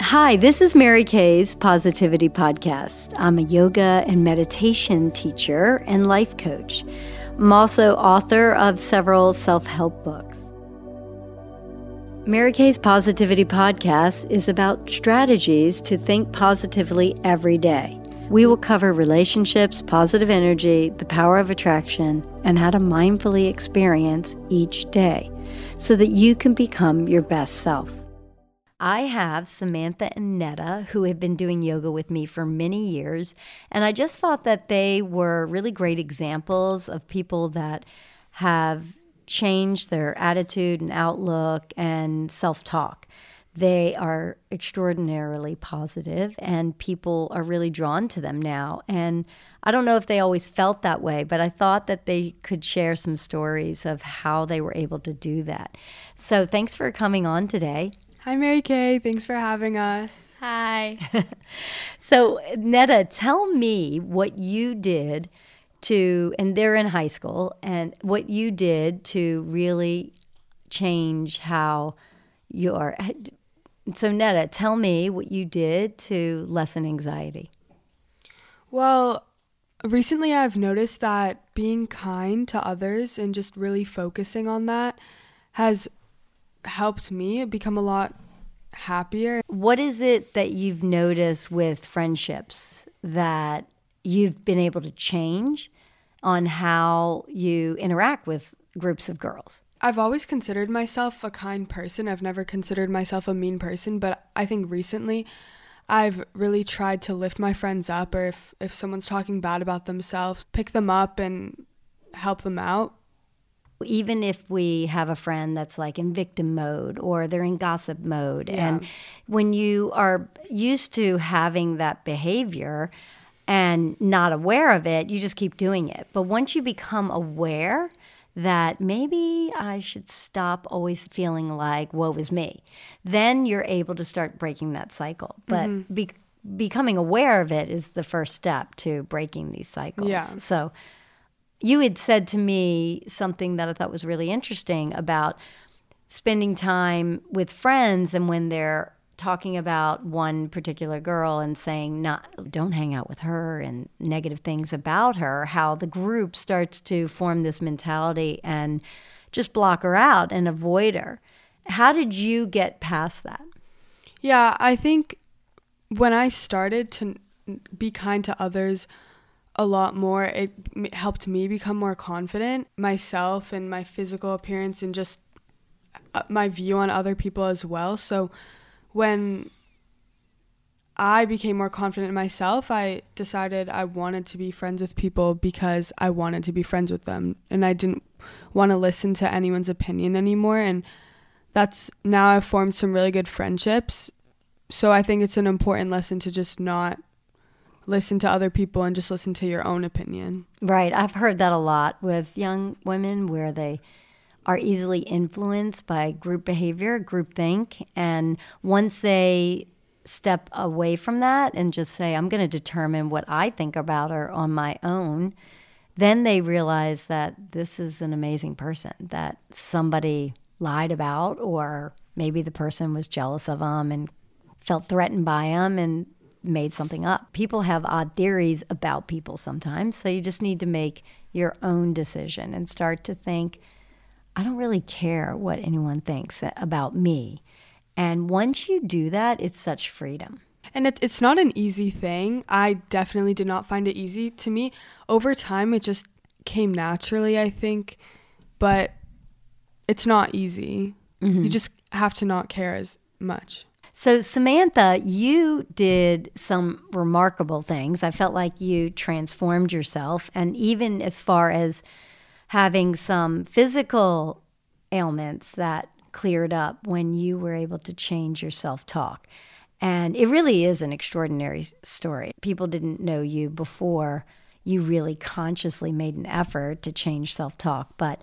Hi, this is Mary Kay's Positivity Podcast. I'm a yoga and meditation teacher and life coach. I'm also author of several self help books. Mary Kay's Positivity Podcast is about strategies to think positively every day. We will cover relationships, positive energy, the power of attraction, and how to mindfully experience each day so that you can become your best self. I have Samantha and Netta who have been doing yoga with me for many years. And I just thought that they were really great examples of people that have changed their attitude and outlook and self talk. They are extraordinarily positive, and people are really drawn to them now. And I don't know if they always felt that way, but I thought that they could share some stories of how they were able to do that. So, thanks for coming on today. Hi, Mary Kay. Thanks for having us. Hi. so, Netta, tell me what you did to, and they're in high school, and what you did to really change how you're. So, Netta, tell me what you did to lessen anxiety. Well, recently I've noticed that being kind to others and just really focusing on that has helped me become a lot happier. What is it that you've noticed with friendships that you've been able to change on how you interact with groups of girls? I've always considered myself a kind person. I've never considered myself a mean person, but I think recently I've really tried to lift my friends up or if, if someone's talking bad about themselves, pick them up and help them out even if we have a friend that's like in victim mode or they're in gossip mode yeah. and when you are used to having that behavior and not aware of it you just keep doing it but once you become aware that maybe I should stop always feeling like woe is me then you're able to start breaking that cycle but mm-hmm. be- becoming aware of it is the first step to breaking these cycles yeah. so you had said to me something that I thought was really interesting about spending time with friends and when they're talking about one particular girl and saying not don't hang out with her and negative things about her how the group starts to form this mentality and just block her out and avoid her. How did you get past that? Yeah i think when i started to be kind to others a lot more. It helped me become more confident myself and my physical appearance and just uh, my view on other people as well. So when I became more confident in myself, I decided I wanted to be friends with people because I wanted to be friends with them and I didn't want to listen to anyone's opinion anymore and that's now I've formed some really good friendships. So I think it's an important lesson to just not listen to other people and just listen to your own opinion. Right. I've heard that a lot with young women where they are easily influenced by group behavior, group think, and once they step away from that and just say I'm going to determine what I think about her on my own, then they realize that this is an amazing person that somebody lied about or maybe the person was jealous of them and felt threatened by them and made something up. People have odd theories about people sometimes, so you just need to make your own decision and start to think, I don't really care what anyone thinks about me. And once you do that, it's such freedom. And it, it's not an easy thing. I definitely did not find it easy to me. Over time, it just came naturally, I think. But it's not easy. Mm-hmm. You just have to not care as much. So, Samantha, you did some remarkable things. I felt like you transformed yourself, and even as far as having some physical ailments that cleared up when you were able to change your self talk. And it really is an extraordinary story. People didn't know you before you really consciously made an effort to change self talk, but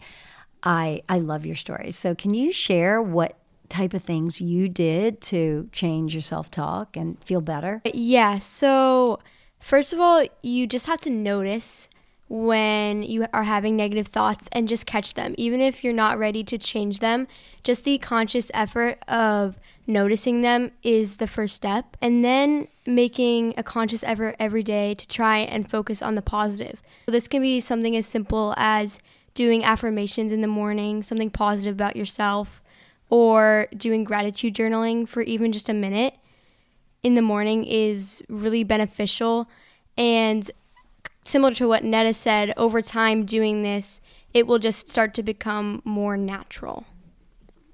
I, I love your story. So, can you share what type of things you did to change your self talk and feel better? Yeah. So, first of all, you just have to notice when you are having negative thoughts and just catch them. Even if you're not ready to change them, just the conscious effort of noticing them is the first step. And then making a conscious effort every day to try and focus on the positive. So this can be something as simple as doing affirmations in the morning, something positive about yourself, or doing gratitude journaling for even just a minute in the morning is really beneficial. And similar to what Netta said, over time doing this, it will just start to become more natural.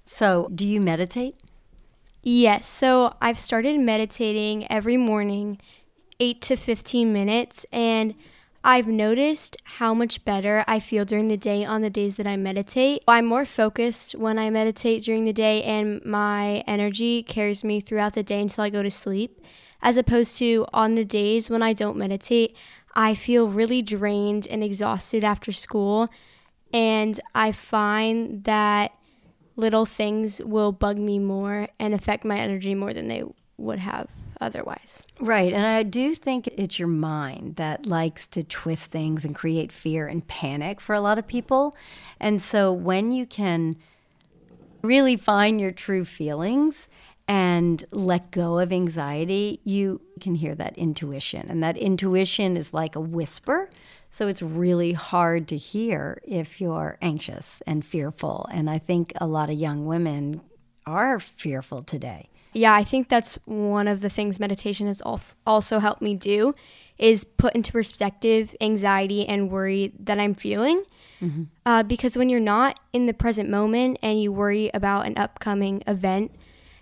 So, do you meditate? Yes. So, I've started meditating every morning, 8 to 15 minutes, and I've noticed how much better I feel during the day on the days that I meditate. I'm more focused when I meditate during the day, and my energy carries me throughout the day until I go to sleep, as opposed to on the days when I don't meditate. I feel really drained and exhausted after school, and I find that little things will bug me more and affect my energy more than they would have otherwise. Right. And I do think it's your mind that likes to twist things and create fear and panic for a lot of people. And so when you can really find your true feelings and let go of anxiety, you can hear that intuition. And that intuition is like a whisper. So it's really hard to hear if you're anxious and fearful. And I think a lot of young women are fearful today. Yeah, I think that's one of the things meditation has also helped me do is put into perspective anxiety and worry that I'm feeling. Mm-hmm. Uh, because when you're not in the present moment and you worry about an upcoming event,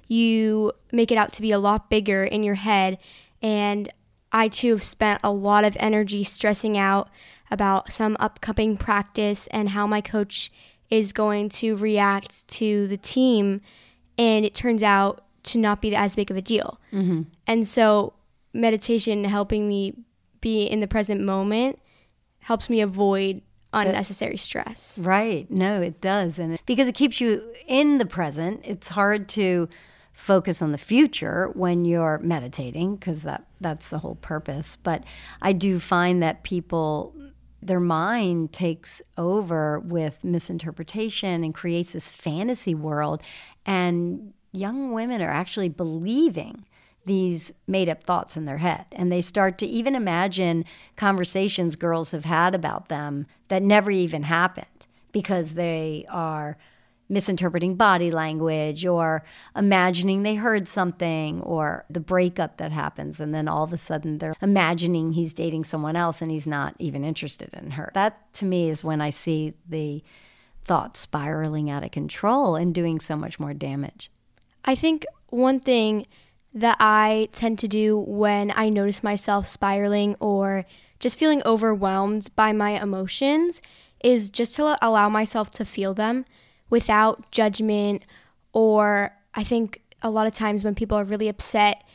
you make it out to be a lot bigger in your head. And I too have spent a lot of energy stressing out about some upcoming practice and how my coach is going to react to the team. And it turns out to not be as big of a deal. Mm-hmm. And so, meditation helping me be in the present moment helps me avoid unnecessary stress. Right. No, it does. And it, because it keeps you in the present, it's hard to focus on the future when you're meditating because that that's the whole purpose but i do find that people their mind takes over with misinterpretation and creates this fantasy world and young women are actually believing these made up thoughts in their head and they start to even imagine conversations girls have had about them that never even happened because they are misinterpreting body language or imagining they heard something or the breakup that happens and then all of a sudden they're imagining he's dating someone else and he's not even interested in her. That to me is when I see the thoughts spiraling out of control and doing so much more damage. I think one thing that I tend to do when I notice myself spiraling or just feeling overwhelmed by my emotions is just to allow myself to feel them without judgment or I think a lot of times when people are really upset,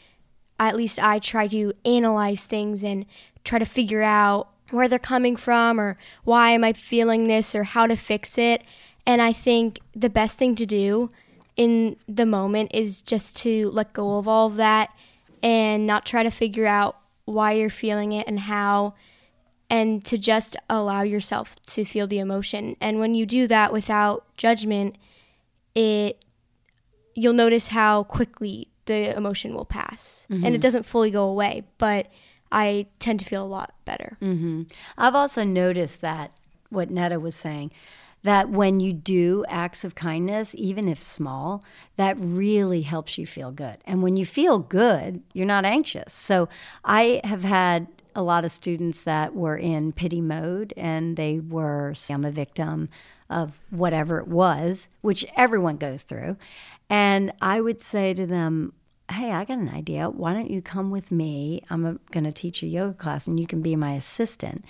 at least I try to analyze things and try to figure out where they're coming from or why am I feeling this or how to fix it. And I think the best thing to do in the moment is just to let go of all of that and not try to figure out why you're feeling it and how and to just allow yourself to feel the emotion. And when you do that without judgment, it you'll notice how quickly the emotion will pass. Mm-hmm. And it mm-hmm. doesn't fully go away, but I tend to feel a lot better. Mm-hmm. I've also noticed that what Netta was saying that when you do acts of kindness, even if small, that really helps you feel good. And when you feel good, you're not anxious. So I have had a lot of students that were in pity mode and they were, I'm a victim of whatever it was, which everyone goes through. And I would say to them, Hey, I got an idea. Why don't you come with me? I'm going to teach a yoga class and you can be my assistant.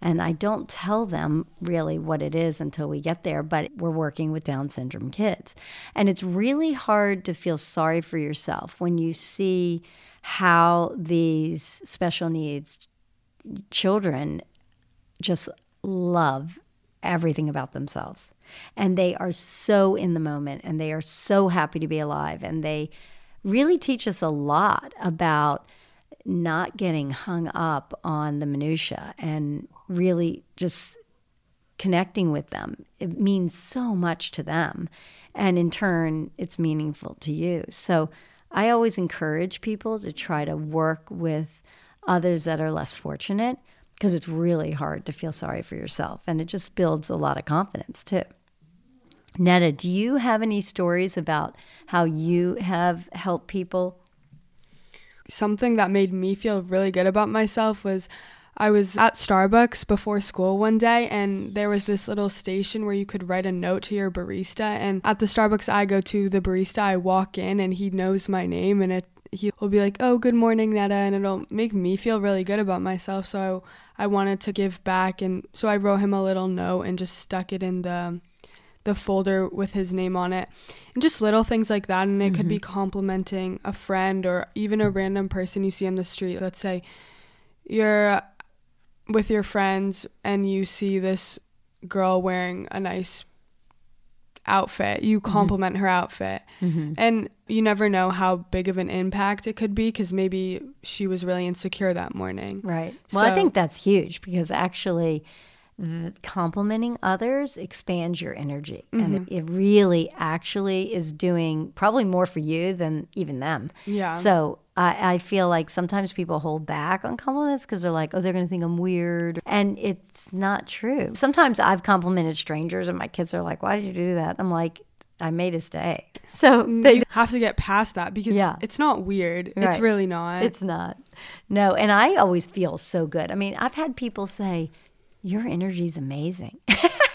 And I don't tell them really what it is until we get there, but we're working with Down syndrome kids. And it's really hard to feel sorry for yourself when you see how these special needs children just love everything about themselves. And they are so in the moment and they are so happy to be alive. And they really teach us a lot about not getting hung up on the minutia and really just connecting with them. It means so much to them. And in turn, it's meaningful to you. So I always encourage people to try to work with others that are less fortunate because it's really hard to feel sorry for yourself. And it just builds a lot of confidence too. Netta, do you have any stories about how you have helped people? Something that made me feel really good about myself was I was at Starbucks before school one day, and there was this little station where you could write a note to your barista. And at the Starbucks I go to, the barista, I walk in and he knows my name, and it he will be like, "Oh, good morning, Netta," and it'll make me feel really good about myself. So I, I wanted to give back, and so I wrote him a little note and just stuck it in the the folder with his name on it, and just little things like that. And it mm-hmm. could be mm-hmm. complimenting a friend or even a random person you see on the street. Let's say you're with your friends and you see this girl wearing a nice outfit, you mm-hmm. compliment mm-hmm. her outfit. Mm-hmm. And you never know how big of an impact it could be because maybe she was really insecure that morning. Right. Well, so, I think that's huge because actually complimenting others expands your energy mm-hmm. and it, really actually is doing probably more for you than even them yeah so i, I feel like sometimes people hold back on compliments because they're like oh they're going to think i'm weird and it's not true sometimes i've complimented strangers and my kids are like why did you do that i'm like I made his day. So they have to get past that because yeah. it's not weird. Right. It's really not. It's not. No, and I always feel so good. I mean, I've had people say, your energy is amazing.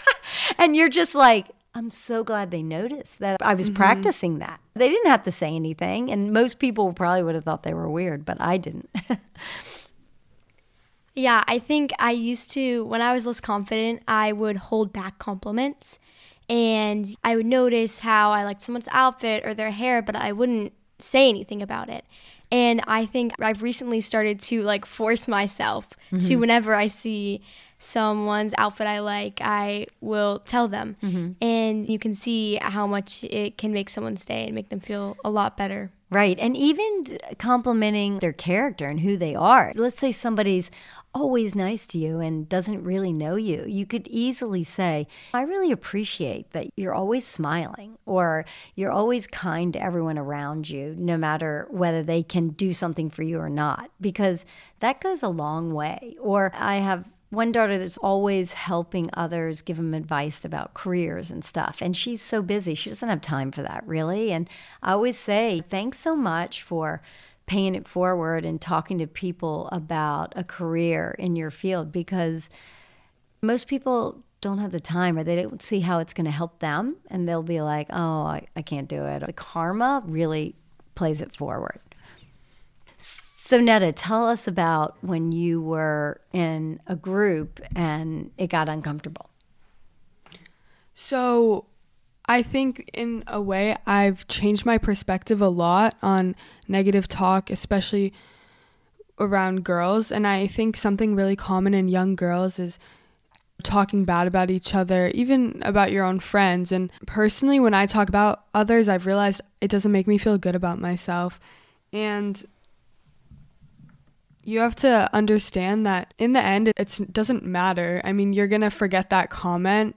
and you're just like, I'm so glad they noticed that I was mm-hmm. practicing that. They didn't have to say anything, and most people probably would have thought they were weird, but I didn't. yeah, I think I used to, when I was less confident, I would hold back compliments. And I would notice how I liked someone's outfit or their hair, but I wouldn't say anything about it. And I think I've recently started to like force myself mm-hmm. to whenever I see someone's outfit I like, I will tell them. Mm-hmm. And you can see how much it can make someone's day and make them feel a lot better. Right. And even complimenting their character and who they are. Let's say somebody's always nice to you and doesn't really know you, you could easily say, I really appreciate that you're always smiling or you're always kind to everyone around you, no matter whether they can do something for you or not, because that goes a long way. Or I have one daughter that's always helping others give them advice about careers and stuff. And she's so busy, she doesn't have time for that really. And I always say, thanks so much for paying it forward and talking to people about a career in your field because most people don't have the time or they don't see how it's going to help them. And they'll be like, oh, I, I can't do it. The karma really plays it forward. So, Netta, tell us about when you were in a group and it got uncomfortable. So, I think in a way I've changed my perspective a lot on negative talk, especially around girls. And I think something really common in young girls is talking bad about each other, even about your own friends. And personally, when I talk about others, I've realized it doesn't make me feel good about myself. And you have to understand that in the end it doesn't matter. I mean you're gonna forget that comment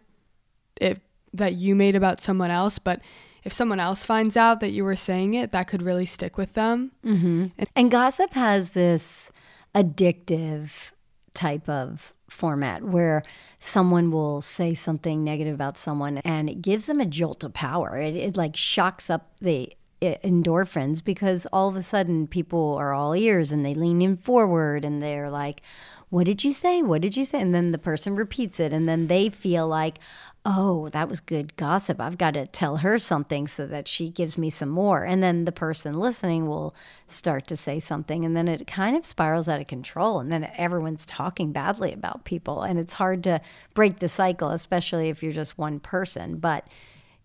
if that you made about someone else but if someone else finds out that you were saying it that could really stick with them. Mm-hmm. and, and gossip has this addictive type of format where someone will say something negative about someone and it gives them a jolt of power. It, it like shocks up the endorphins because all of a sudden people are all ears and they lean in forward and they're like, What did you say? What did you say? And then the person repeats it and then they feel like, Oh, that was good gossip. I've got to tell her something so that she gives me some more. And then the person listening will start to say something. And then it kind of spirals out of control. And then everyone's talking badly about people. And it's hard to break the cycle, especially if you're just one person. But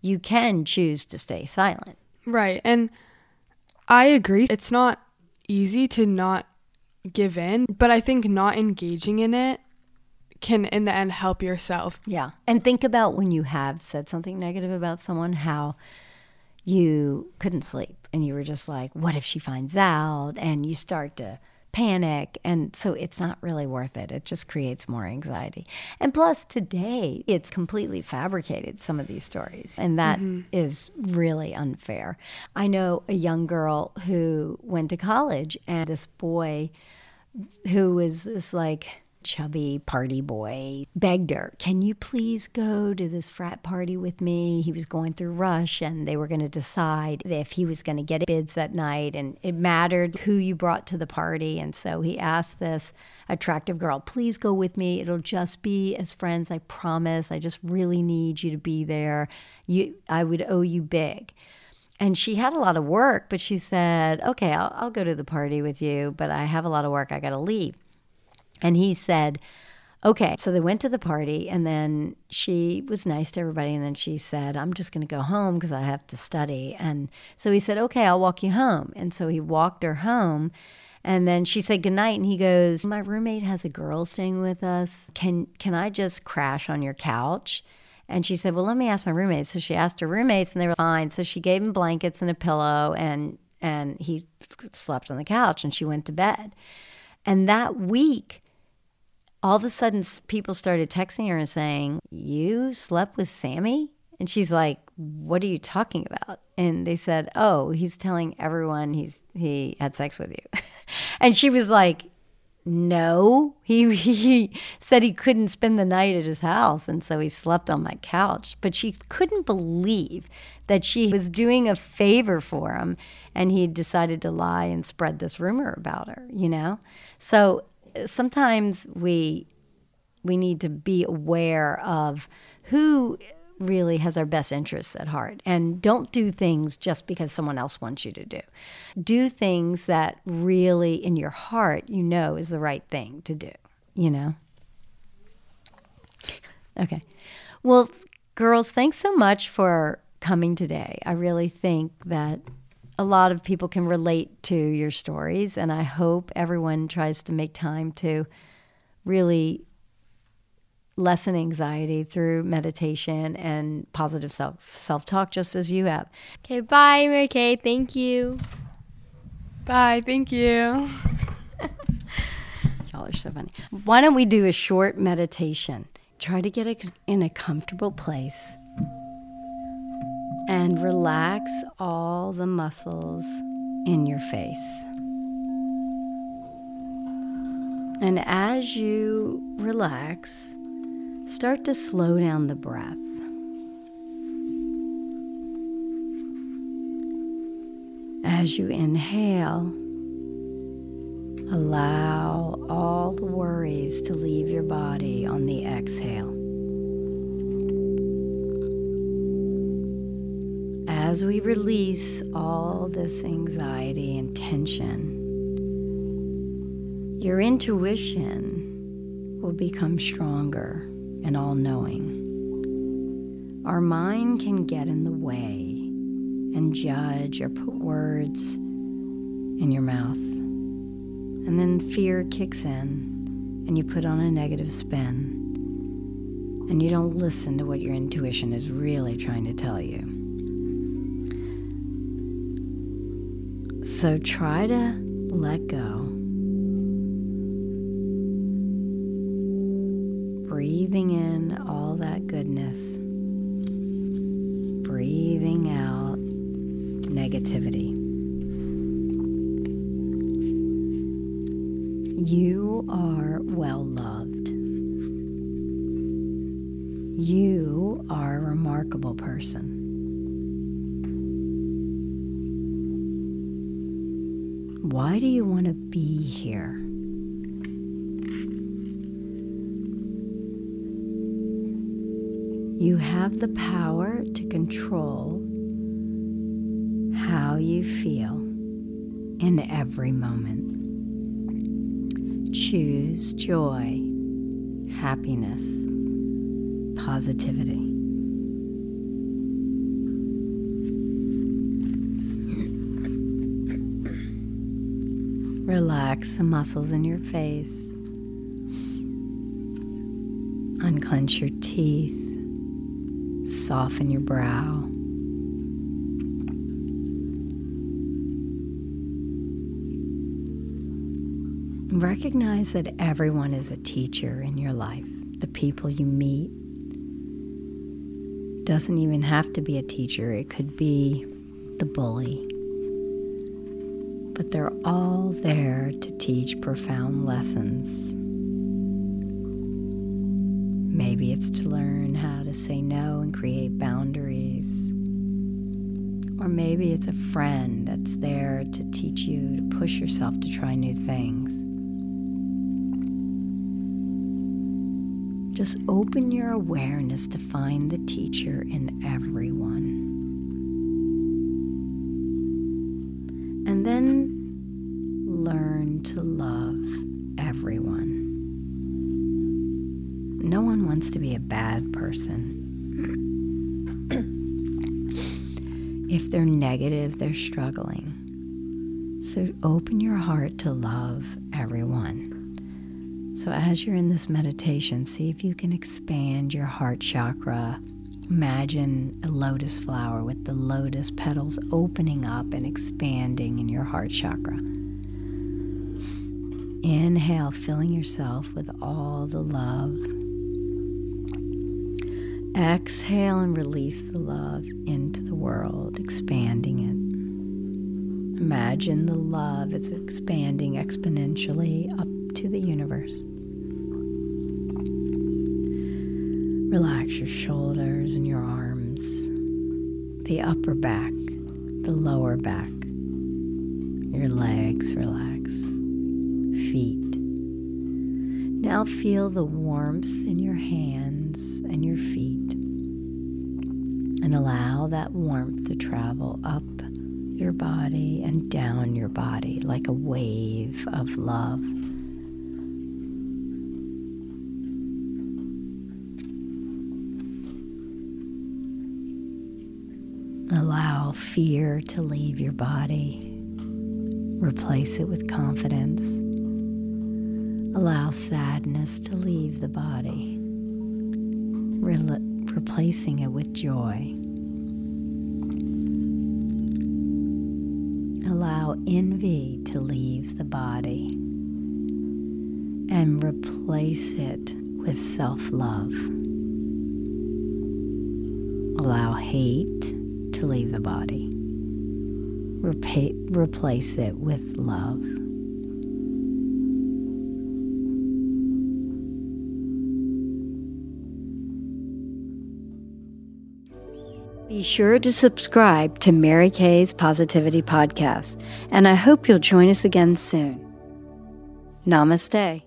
you can choose to stay silent. Right. And I agree. It's not easy to not give in, but I think not engaging in it can, in the end, help yourself. Yeah. And think about when you have said something negative about someone, how you couldn't sleep and you were just like, what if she finds out? And you start to panic. And so it's not really worth it. It just creates more anxiety. And plus, today, it's completely fabricated, some of these stories. And that mm-hmm. is really unfair. I know a young girl who went to college, and this boy who was this like, chubby party boy begged her, Can you please go to this frat party with me? He was going through Rush and they were going to decide if he was going to get bids that night. And it mattered who you brought to the party. And so he asked this attractive girl, Please go with me. It'll just be as friends, I promise. I just really need you to be there. You, I would owe you big. And she had a lot of work, but she said, Okay, I'll, I'll go to the party with you, but I have a lot of work. I got to leave. And he said, Okay. So they went to the party, and then she was nice to everybody. And then she said, I'm just going to go home because I have to study. And so he said, Okay, I'll walk you home. And so he walked her home. And then she said goodnight, and he goes, My roommate has a girl staying with us. Can, can I just crash on your couch? And she said, Well, let me ask my roommates. So she asked her roommates, and they were fine. So she gave him blankets and a pillow, and, and he slept on the couch, and she went to bed. And that week, all of a sudden people started texting her and saying, You slept with Sammy? And she's like, What are you talking about? And they said, Oh, he's telling everyone he's he had sex with you. and she was like, No. He he said he couldn't spend the night at his house and so he slept on my couch. But she couldn't believe that she was doing a favor for him and he decided to lie and spread this rumor about her, you know? So sometimes we we need to be aware of who really has our best interests at heart and don't do things just because someone else wants you to do. Do things that really in your heart you know is the right thing to do, you know? Okay. Well, girls, thanks so much for coming today. I really think that a lot of people can relate to your stories, and I hope everyone tries to make time to really lessen anxiety through meditation and positive self self talk, just as you have. Okay, bye, Mary Kay. Thank you. Bye. Thank you. Y'all are so funny. Why don't we do a short meditation? Try to get a, in a comfortable place and relax all the muscles in your face. And as you relax, start to slow down the breath. As you inhale, allow all the worries to leave your body on the exhale. As we release all this anxiety and tension, your intuition will become stronger and all knowing. Our mind can get in the way and judge or put words in your mouth. And then fear kicks in and you put on a negative spin and you don't listen to what your intuition is really trying to tell you. So try to let go. Breathing in all that goodness, breathing out negativity. You are well loved. You are a remarkable person. Why do you want to be here? You have the power to control how you feel in every moment. Choose joy, happiness, positivity. Relax the muscles in your face. Unclench your teeth. Soften your brow. Recognize that everyone is a teacher in your life. The people you meet doesn't even have to be a teacher, it could be the bully. But they're all there to teach profound lessons. Maybe it's to learn how to say no and create boundaries. Or maybe it's a friend that's there to teach you to push yourself to try new things. Just open your awareness to find the teacher in everyone. They're negative, they're struggling. So open your heart to love everyone. So, as you're in this meditation, see if you can expand your heart chakra. Imagine a lotus flower with the lotus petals opening up and expanding in your heart chakra. Inhale, filling yourself with all the love. Exhale and release the love into the world, expanding it. Imagine the love is expanding exponentially up to the universe. Relax your shoulders and your arms, the upper back, the lower back, your legs relax, feet. Now feel the warmth in your hands and your feet, and allow that warmth to travel up your body and down your body like a wave of love. Allow fear to leave your body. Replace it with confidence. Allow sadness to leave the body. Re- replacing it with joy. Allow envy to leave the body and replace it with self love. Allow hate to leave the body. Repa- replace it with love. Be sure to subscribe to Mary Kay's Positivity Podcast, and I hope you'll join us again soon. Namaste.